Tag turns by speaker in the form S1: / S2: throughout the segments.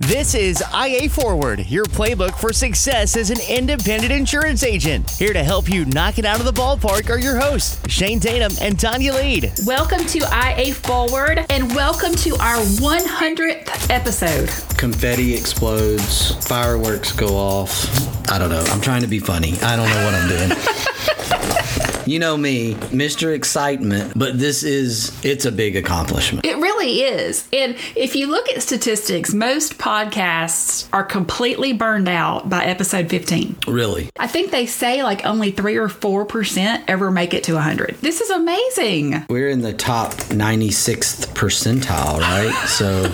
S1: This is IA Forward, your playbook for success as an independent insurance agent. Here to help you knock it out of the ballpark are your hosts, Shane Tatum and Tanya Lead.
S2: Welcome to IA Forward and welcome to our 100th episode.
S3: Confetti explodes, fireworks go off. I don't know. I'm trying to be funny. I don't know what I'm doing. you know me, Mr. Excitement, but this is it's a big accomplishment.
S2: It really is. And if you look at statistics, most podcasts are completely burned out by episode 15.
S3: Really.
S2: I think they say like only 3 or 4% ever make it to 100. This is amazing.
S3: We're in the top 96th percentile, right? so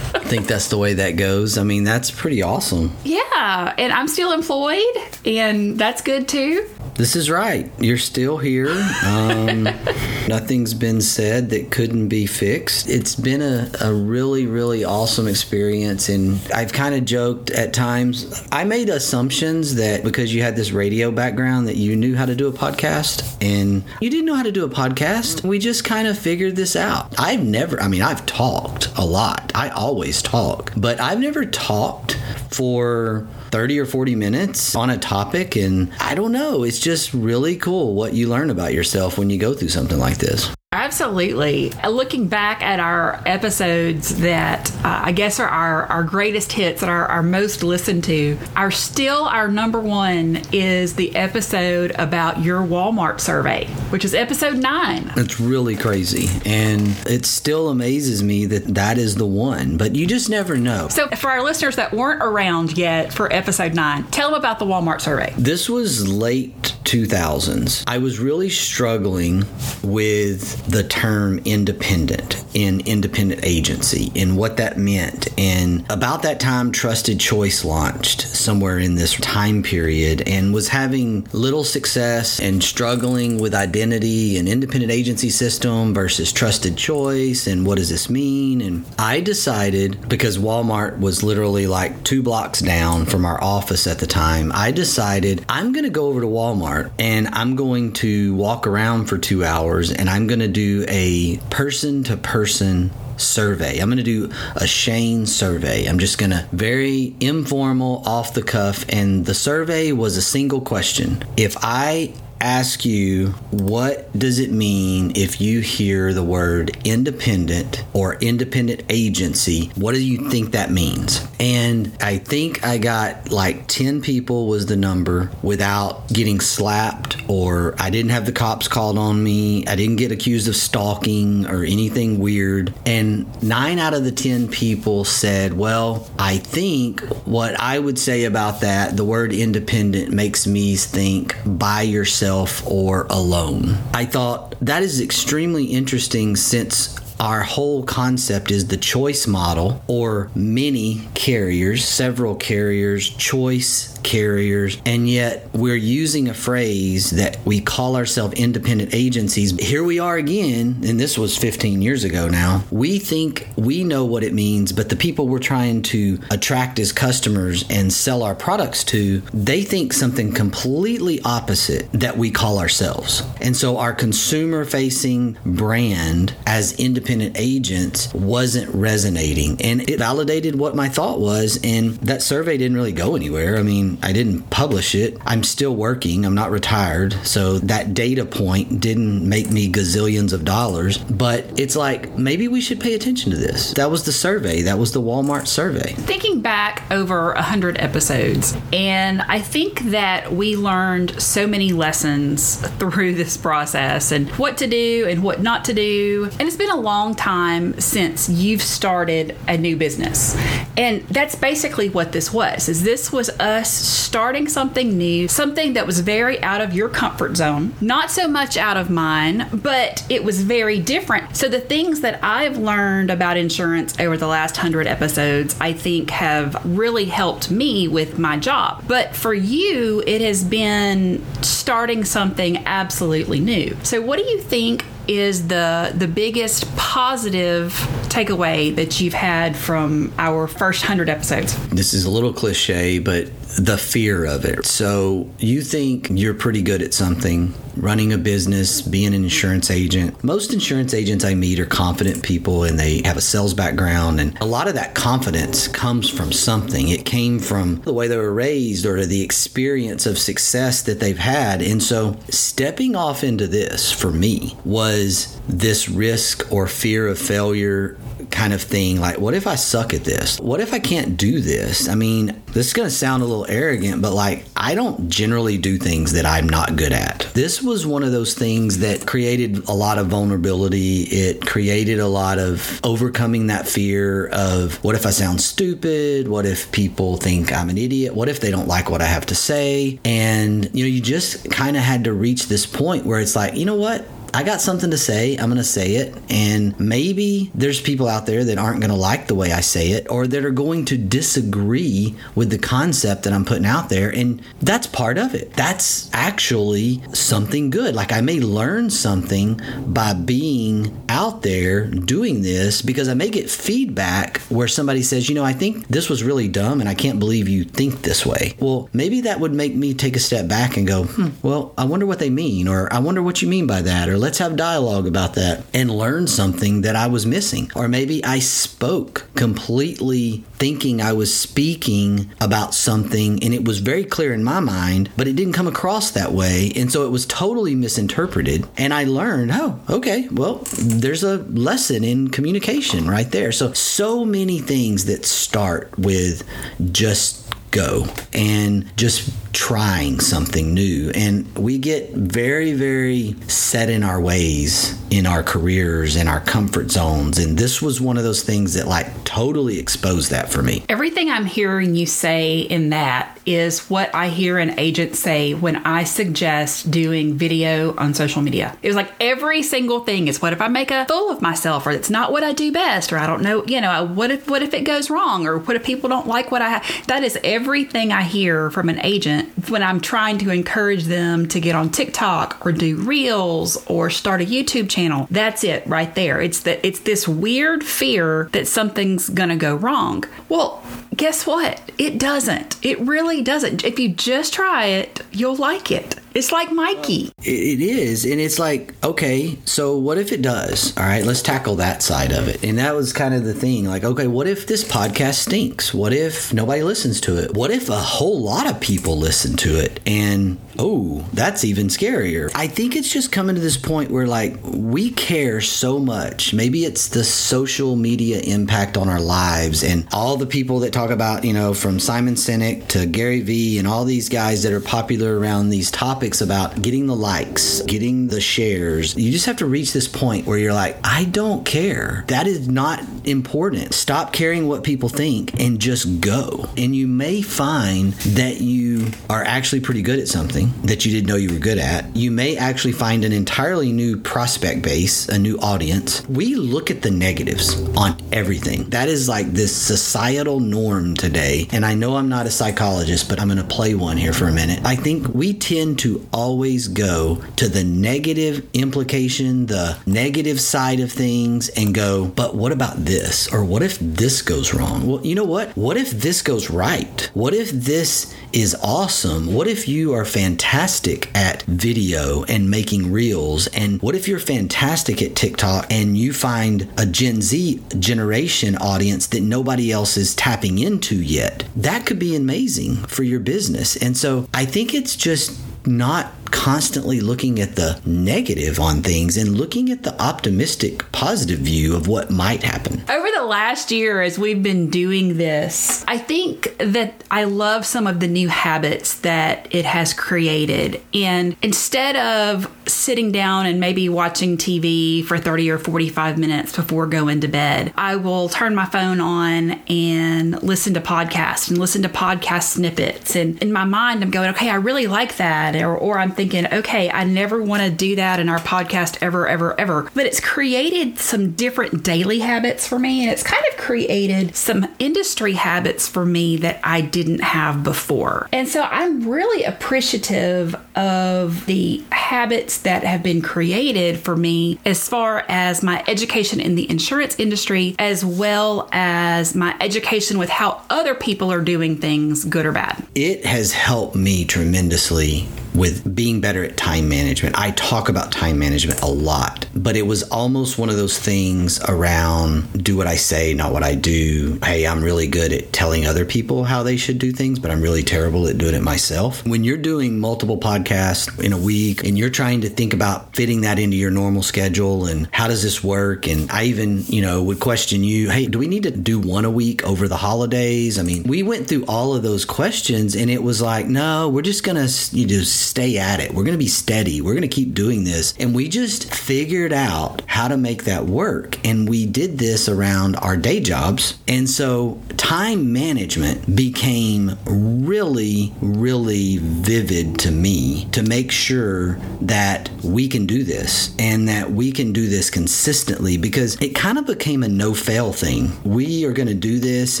S3: I think that's the way that goes. I mean, that's pretty awesome.
S2: Yeah, and I'm still employed and that's good too.
S3: This is right. You're still here. Um, nothing's been said that couldn't be fixed. It's been a, a really, really awesome experience. And I've kind of joked at times. I made assumptions that because you had this radio background, that you knew how to do a podcast. And you didn't know how to do a podcast. We just kind of figured this out. I've never, I mean, I've talked a lot. I always talk, but I've never talked for 30 or 40 minutes on a topic. And I don't know, it's just really cool what you learn about yourself when you go through something like this.
S2: Absolutely. Looking back at our episodes that uh, I guess are our, our greatest hits, that are our most listened to, are still our number one is the episode about your Walmart survey, which is episode nine.
S3: It's really crazy. And it still amazes me that that is the one, but you just never know.
S2: So, for our listeners that weren't around yet for episode nine, tell them about the Walmart survey.
S3: This was late 2000s. I was really struggling with the term independent in independent agency and what that meant. And about that time, Trusted Choice launched somewhere in this time period and was having little success and struggling with identity and independent agency system versus Trusted Choice and what does this mean? And I decided because Walmart was literally like two blocks down from our office at the time, I decided I'm going to go over to Walmart and I'm going to walk around for two hours and I'm going to do a person to person survey. I'm going to do a Shane survey. I'm just going to very informal, off the cuff. And the survey was a single question. If I ask you what does it mean if you hear the word independent or independent agency? What do you think that means? And i think i got like 10 people was the number without getting slapped or i didn't have the cops called on me. I didn't get accused of stalking or anything weird. And 9 out of the 10 people said well i think what i would say about that the word independent makes me think by yourself or alone. I thought that is extremely interesting since our whole concept is the choice model or many carriers, several carriers, choice carriers, and yet we're using a phrase that we call ourselves independent agencies. Here we are again, and this was 15 years ago now. We think we know what it means, but the people we're trying to attract as customers and sell our products to, they think something completely opposite that we call ourselves. And so our consumer facing brand as independent agents wasn't resonating. And it validated what my thought was. And that survey didn't really go anywhere. I mean, I didn't publish it. I'm still working. I'm not retired. So that data point didn't make me gazillions of dollars. But it's like, maybe we should pay attention to this. That was the survey. That was the Walmart survey.
S2: Thinking back over a 100 episodes, and I think that we learned so many lessons through this process and what to do and what not to do. And it's been a long time since you've started a new business. And that's basically what this was. Is this was us starting something new, something that was very out of your comfort zone, not so much out of mine, but it was very different. So the things that I've learned about insurance over the last 100 episodes, I think have really helped me with my job. But for you, it has been starting something absolutely new. So what do you think is the the biggest positive takeaway that you've had from our first 100 episodes?
S3: This is a little cliche, but the fear of it. So you think you're pretty good at something, running a business, being an insurance agent. Most insurance agents I meet are confident people and they have a sales background. And a lot of that confidence comes from something. It came from the way they were raised or the experience of success that they've had. And so stepping off into this for me was this risk or fear of failure kind of thing like what if i suck at this? What if i can't do this? I mean this is going to sound a little arrogant but like i don't generally do things that i'm not good at. This was one of those things that created a lot of vulnerability. It created a lot of overcoming that fear of what if i sound stupid? What if people think i'm an idiot? What if they don't like what i have to say? And you know you just kind of had to reach this point where it's like you know what I got something to say. I'm going to say it. And maybe there's people out there that aren't going to like the way I say it or that are going to disagree with the concept that I'm putting out there. And that's part of it. That's actually something good. Like I may learn something by being out there doing this because I may get feedback where somebody says, you know, I think this was really dumb and I can't believe you think this way. Well, maybe that would make me take a step back and go, hmm, well, I wonder what they mean or I wonder what you mean by that or let's have dialogue about that and learn something that I was missing. Or maybe I spoke completely thinking I was speaking about something and it was very clear in my mind, but it didn't come across that way. And so it was totally misinterpreted. And I learned, oh, okay, well, there's a lesson in communication right there. So, so many things that start with just go and just trying something new. And we get very, very set in our ways in our careers and our comfort zones. And this was one of those things that like totally exposed that for me.
S2: Everything I'm hearing you say in that is what I hear an agent say when I suggest doing video on social media. It was like every single thing is what if I make a fool of myself or it's not what I do best or I don't know, you know, what if what if it goes wrong or what if people don't like what I have? That is everything I hear from an agent when I'm trying to encourage them to get on TikTok or do reels or start a YouTube channel. That's it right there. It's that it's this weird fear that something's going to go wrong. Well, guess what? It doesn't. It really doesn't. If you just try it, you'll like it. It's like Mikey.
S3: It is. And it's like, okay, so what if it does? All right, let's tackle that side of it. And that was kind of the thing. Like, okay, what if this podcast stinks? What if nobody listens to it? What if a whole lot of people listen to it? And oh, that's even scarier. I think it's just coming to this point where, like, we care so much. Maybe it's the social media impact on our lives and all the people that talk about, you know, from Simon Sinek to Gary Vee and all these guys that are popular around these topics topics about getting the likes, getting the shares. You just have to reach this point where you're like, I don't care. That is not important. Stop caring what people think and just go. And you may find that you are actually pretty good at something that you didn't know you were good at. You may actually find an entirely new prospect base, a new audience. We look at the negatives on everything. That is like this societal norm today. And I know I'm not a psychologist, but I'm going to play one here for a minute. I think we tend to always go to the negative implication, the negative side of things, and go, but what about this? Or what if this goes wrong? Well, you know what? What if this goes right? What if this is awesome? What if you are fantastic at video and making reels? And what if you're fantastic at TikTok and you find a Gen Z generation audience that nobody else is tapping into yet? That could be amazing for your business. And so I think it's just not constantly looking at the negative on things and looking at the optimistic, positive view of what might happen.
S2: Over the last year, as we've been doing this, I think that I love some of the new habits that it has created. And instead of sitting down and maybe watching TV for 30 or 45 minutes before going to bed, I will turn my phone on and listen to podcasts and listen to podcast snippets. And in my mind, I'm going, okay, I really like that. Or, or I'm thinking, okay, I never want to do that in our podcast ever, ever, ever. But it's created some different daily habits for me, and it's kind of created some industry habits for me that I didn't have before. And so I'm really appreciative of the habits that have been created for me as far as my education in the insurance industry, as well as my education with how other people are doing things, good or bad.
S3: It has helped me tremendously with being better at time management. I talk about time management a lot, but it was almost one of those things around do what I say, not what I do. Hey, I'm really good at telling other people how they should do things, but I'm really terrible at doing it myself. When you're doing multiple podcasts in a week and you're trying to think about fitting that into your normal schedule and how does this work? And I even, you know, would question you, hey, do we need to do one a week over the holidays? I mean, we went through all of those questions and it was like, no, we're just going to you know, stay at it. We're going to be steady. We're going to keep doing this. And we just figured out how to make that work. And we did this around our day jobs. And so time management became really, really vivid to me to make sure that we can do this and that we can do this consistently because it kind of became a no fail thing. We are going to do this,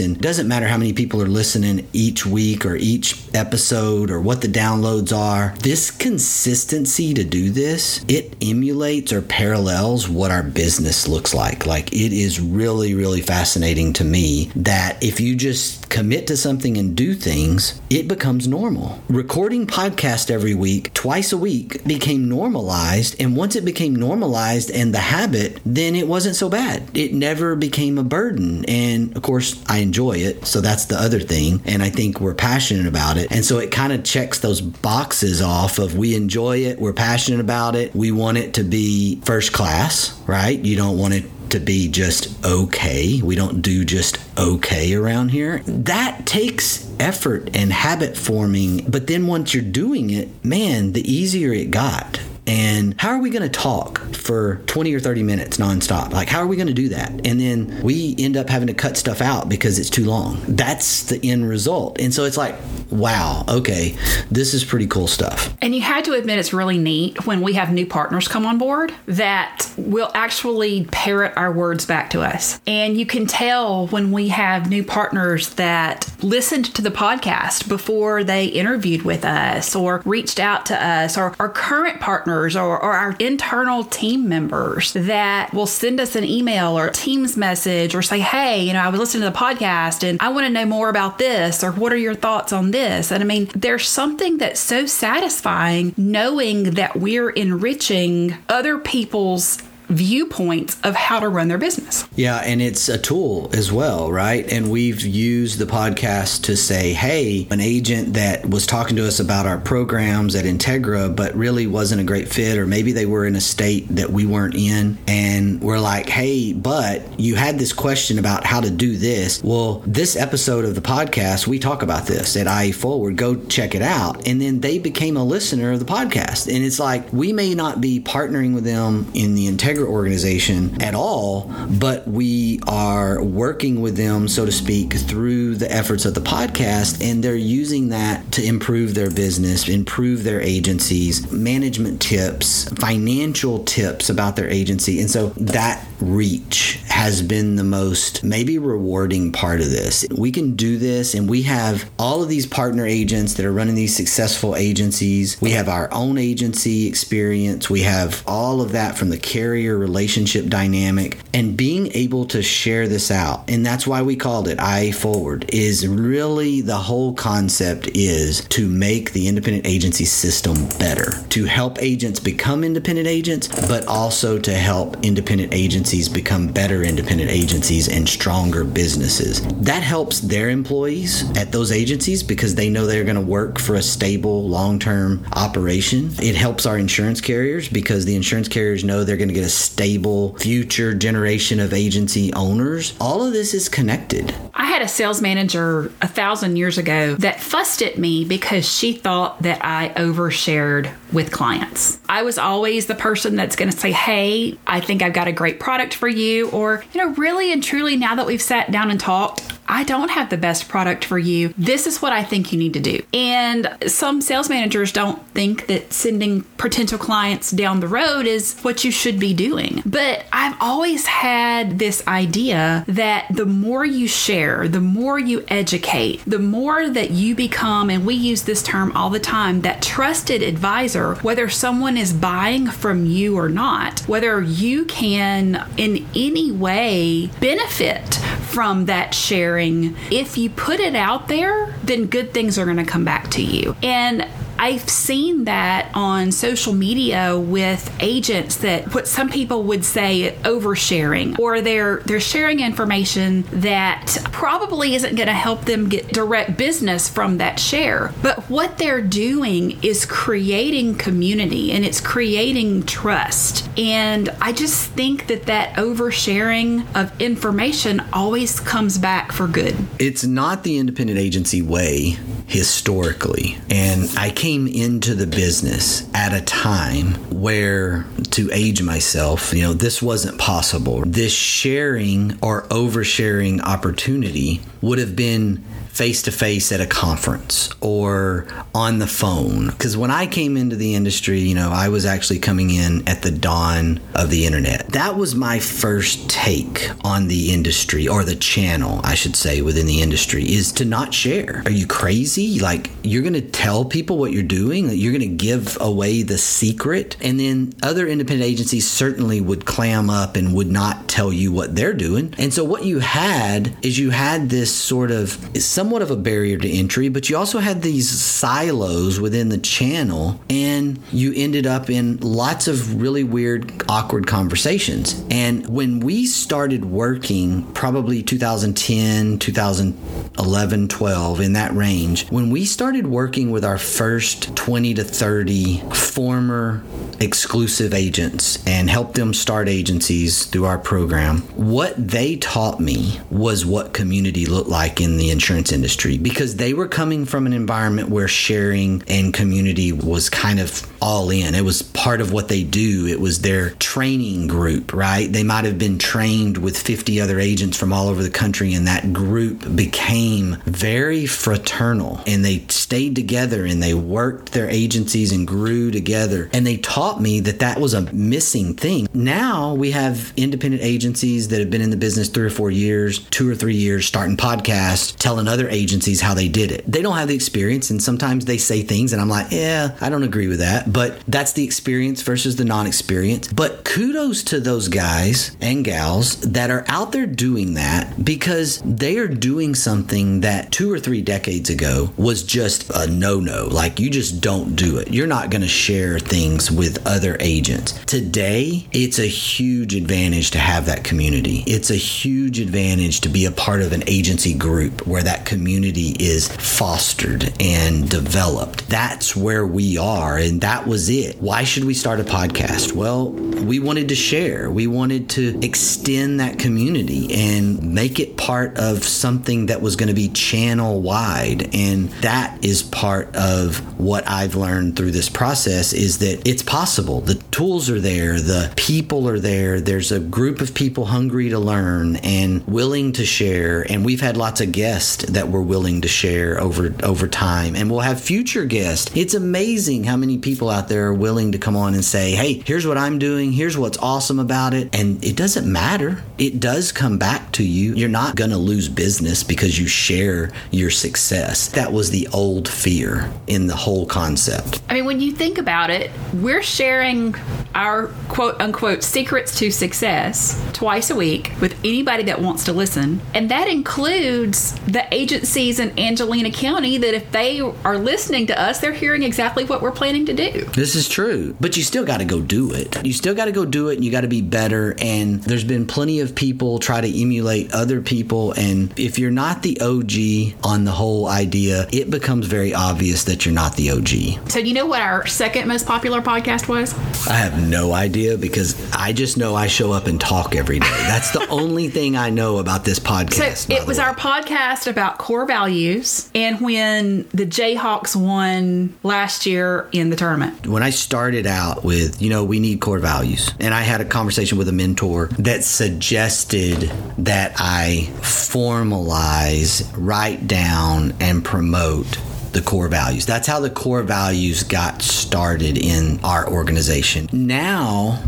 S3: and it doesn't matter how many people are listening each week or each episode or what the downloads are. This consistency to do this, it emulates or parallels what our business looks like. Like it is really, really fascinating to me that if you just commit to something and do things, it becomes normal. Recording podcast every week, twice a week, became normalized. And once it became normalized and the habit, then it wasn't so bad. It never became a burden. And of course, I enjoy it. So that's the other thing. And I think we're passionate about it. And so it kind of checks those boxes off of we enjoy it, we're passionate about it, we want it to be first class, right? You don't want it to be just okay. We don't do just okay around here. That takes effort and habit forming. But then once you're doing it, man, the easier it got. And how are we going to talk for 20 or 30 minutes nonstop? Like, how are we going to do that? And then we end up having to cut stuff out because it's too long. That's the end result. And so it's like, wow, okay, this is pretty cool stuff.
S2: And you had to admit it's really neat when we have new partners come on board that will actually parrot our words back to us. And you can tell when we have new partners that listened to the podcast before they interviewed with us or reached out to us or our current partners or, or our internal team members that will send us an email or Teams message or say, hey, you know, I was listening to the podcast and I want to know more about this or what are your thoughts on this? And I mean, there's something that's so satisfying knowing that we're enriching other people's viewpoints of how to run their business.
S3: Yeah, and it's a tool as well, right? And we've used the podcast to say, hey, an agent that was talking to us about our programs at Integra, but really wasn't a great fit, or maybe they were in a state that we weren't in. And we're like, hey, but you had this question about how to do this. Well, this episode of the podcast, we talk about this at IA Forward. Go check it out. And then they became a listener of the podcast. And it's like, we may not be partnering with them in the Integra organization at all, but we are working with them, so to speak, through the efforts of the podcast, and they're using that to improve their business, improve their agencies, management tips, financial tips about their agency. And so that reach has been the most maybe rewarding part of this. We can do this, and we have all of these partner agents that are running these successful agencies. We have our own agency experience, we have all of that from the carrier relationship dynamic and being able to share this out. And that's why we called it I Forward is really the whole concept is to make the independent agency system better, to help agents become independent agents, but also to help independent agencies become better independent agencies and stronger businesses. That helps their employees at those agencies because they know they're going to work for a stable, long term operation. It helps our insurance carriers because the insurance carriers know they're going to get a stable future generation of agency owners. All of this is connected.
S2: I had a sales manager a thousand years ago that fussed at me because she thought that I overshared with clients. I was always the person that's going to say, Hey, I think I've got a great product for you. Or, you know, really and truly, now that we've sat down and talked, I don't have the best product for you. This is what I think you need to do. And some sales managers don't think that sending potential clients down the road is what you should be doing. But I've always had this idea that the more you share, the more you educate, the more that you become, and we use this term all the time, that trusted advisor, whether someone is buying from you or not, whether you can in any way benefit from that sharing, if you put it out there, then good things are going to come back to you. And I've seen that on social media with agents that what some people would say oversharing or they're they're sharing information that probably isn't going to help them get direct business from that share. But what they're doing is creating community and it's creating trust. And I just think that that oversharing of information always comes back for good.
S3: It's not the independent agency way historically. And I came into the business at a time where, to age myself, you know, this wasn't possible. This sharing or oversharing opportunity would have been face to face at a conference or on the phone. Because when I came into the industry, you know, I was actually coming in at the dawn of the internet. That was my first take on the industry or the channel, I should say, within the industry is to not share. Are you crazy? Like, you're going to tell people what you're doing, you're going to give away the secret. And then other independent agencies certainly would clam up and would not tell you what they're doing. And so what you had is you had this sort of somewhat of a barrier to entry, but you also had these silos within the channel, and you ended up in lots of really weird, awkward conversations. And when we started working, probably 2010, 2011, 12, in that range, when we started working with our first 20 to 30 former exclusive agents and helped them start agencies through our program, what they taught me was what community looked like in the insurance industry because they were coming from an environment where sharing and community was kind of all in. It was part of what they do. It was their training group, right? They might have been trained with 50 other agents from all over the country, and that group became very fraternal and they stayed together and they worked their agencies and grew together. And they taught me that that was a missing thing. Now we have independent agencies that have been in the business three or four years, two or three years, starting podcasts, telling other agencies how they did it. They don't have the experience, and sometimes they say things, and I'm like, yeah, I don't agree with that. But that's the experience versus the non experience. But kudos to those guys and gals that are out there doing that because they are doing something that two or three decades ago was just a no no. Like, you just don't do it. You're not going to share things with other agents. Today, it's a huge advantage to have that community. It's a huge advantage to be a part of an agency group where that community is fostered and developed. That's where we are, and that was it. Why should we start a podcast? Well, we wanted to share, we wanted to extend that community and make it part of something that was going to be channel wide. And that is part of what I've learned through this process is that it's possible. The tools are there, the people are there. There's a group of people hungry to learn and willing to share. And we've had lots of guests that were willing to share over over time. And we'll have future guests. It's amazing how many people out there are willing to come on and say, "Hey, here's what I'm doing. Here's what's awesome about it." And it doesn't matter. It does come back to you. You're not going to lose business because you share your success. That was the old fear in the whole concept.
S2: I mean, when you think about it, we're sharing our quote unquote secrets to success twice a week with anybody that wants to listen. And that includes the agencies in Angelina County that if they are listening to us, they're hearing exactly what we're planning to do.
S3: This is true, but you still got to go do it. You still got to go do it and you got to be better. And there's been plenty of people try to emulate other people. And if you're not the OG on the whole idea, it becomes very obvious that you're not the OG.
S2: So, you know what our second most popular podcast was?
S3: I have no idea because I just know I show up and talk every day. That's the only thing I know about this podcast.
S2: So, it was our podcast about core values and when the Jayhawks won last year in the tournament.
S3: When I started out with, you know, we need core values, and I had a conversation with a mentor that suggested that I formalize, write down, and promote the core values. That's how the core values got started in our organization. Now,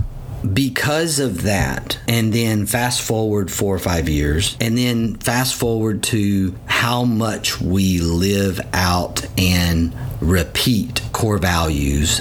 S3: because of that, and then fast forward four or five years, and then fast forward to how much we live out and repeat core values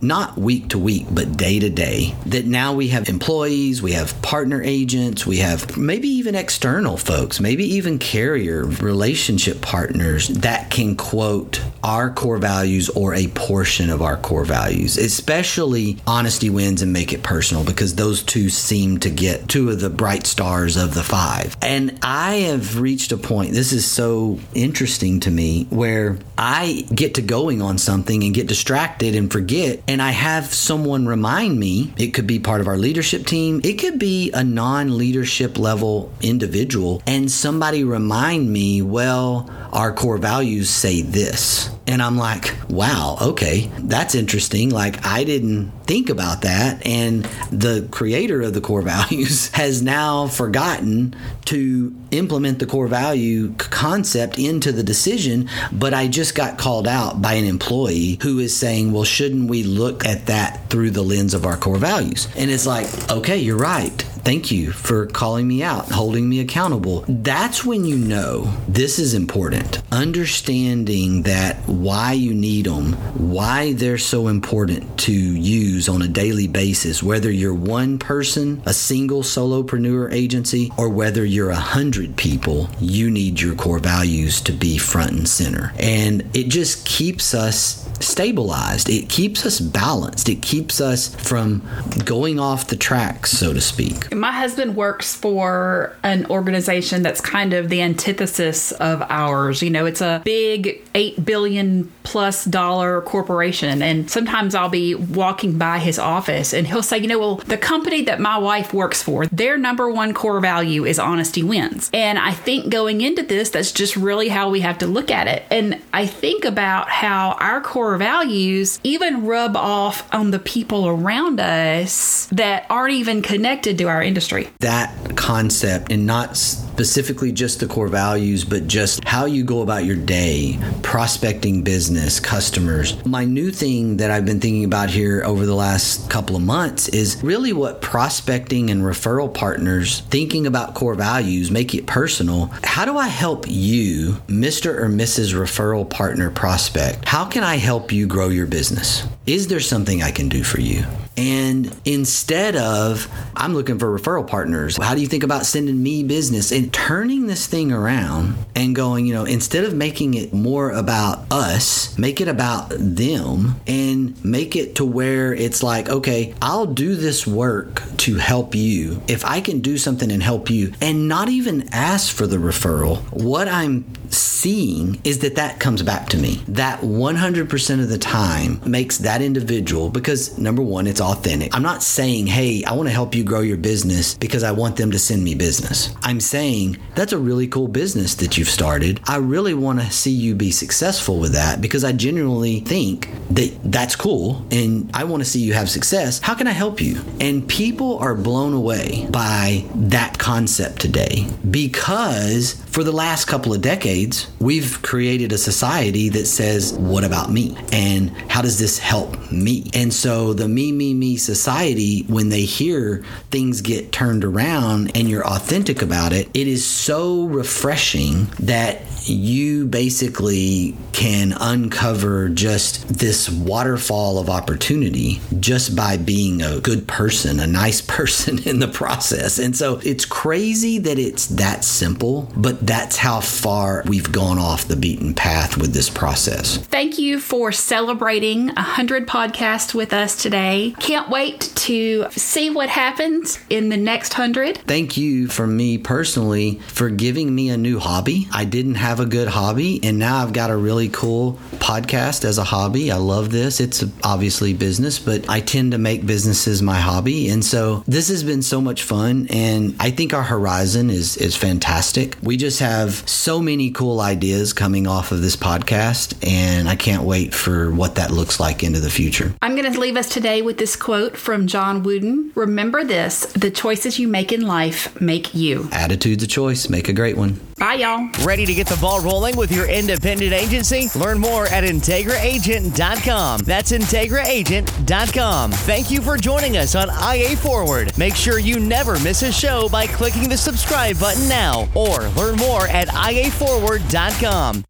S3: not week to week, but day to day. That now we have employees, we have partner agents, we have maybe even external folks, maybe even carrier relationship partners that can quote our core values or a portion of our core values, especially honesty wins and make it personal, because those two seem to get two of the bright stars of the five. And I have reached a point, this is so interesting to me, where I get to going on something and get distracted and forget, and I have someone remind me. It could be part of our leadership team, it could be a non leadership level individual, and somebody remind me, well, our core values say this. And I'm like, wow, okay, that's interesting. Like, I didn't think about that. And the creator of the core values has now forgotten to implement the core value concept into the decision. But I just got called out by an employee who is saying, well, shouldn't we look at that through the lens of our core values? And it's like, okay, you're right. Thank you for calling me out, holding me accountable. That's when you know this is important. Understanding that why you need them, why they're so important to use on a daily basis, whether you're one person, a single solopreneur agency, or whether you're a hundred people, you need your core values to be front and center. And it just keeps us stabilized. It keeps us balanced. It keeps us from going off the tracks, so to speak.
S2: My husband works for an organization that's kind of the antithesis of ours. You know, it's a big 8 billion plus dollar corporation. And sometimes I'll be walking by his office and he'll say, you know, well, the company that my wife works for, their number one core value is honesty wins. And I think going into this, that's just really how we have to look at it. And I think about how our core values even rub off on the people around us that aren't even connected to our industry.
S3: That concept, and not specifically just the core values, but just how you go about your day, prospecting business, customers. My new thing that I've been thinking about here over the last couple of months is really what prospecting and referral partners thinking about core values make it personal. How do I help you, Mr. or Mrs. referral partner prospect? How can I help you grow your business? Is there something I can do for you? And instead of, I'm looking for referral partners, how do you think about sending me business and turning this thing around and going, you know, instead of making it more about us, make it about them and make it to where it's like, okay, I'll do this work to help you. If I can do something and help you and not even ask for the referral, what I'm seeing is that that comes back to me. That 100% of the time makes that individual because number one, it's authentic. I'm not saying, hey, I want to help you grow your business because I want them to send me business. I'm saying that's a really cool business that you've started. I really want to see you be successful with that because I genuinely think that that's cool and I want to see you have success. How can I help you? And people are blown away by that concept today because for the last couple of decades, we've created a society that says, What about me? And how does this help me? And so the me, me, me society, when they hear things get turned around and you're authentic about it, it is so refreshing that you basically can uncover just this waterfall of opportunity just by being a good person, a nice person in the process. And so it's crazy that it's that simple, but that's how far we've gone off the beaten path with this process.
S2: Thank you for celebrating 100 podcasts with us today. Can't wait to see what happens in the next 100.
S3: Thank you from me personally for giving me a new hobby. I didn't have a good hobby, and now I've got a really cool podcast as a hobby. I love this. It's obviously business, but I tend to make businesses my hobby. And so this has been so much fun, and I think our horizon is, is fantastic. We just have so many cool ideas coming off of this podcast, and I can't wait for what that looks like into the future.
S2: I'm going to leave us today with this quote from John Wooden Remember this the choices you make in life make you.
S3: Attitude's a choice. Make a great one.
S2: Bye, y'all.
S1: Ready to get the ball rolling with your independent agency? Learn more at IntegraAgent.com. That's IntegraAgent.com. Thank you for joining us on IA Forward. Make sure you never miss a show by clicking the subscribe button now or learn more at IAForward.com.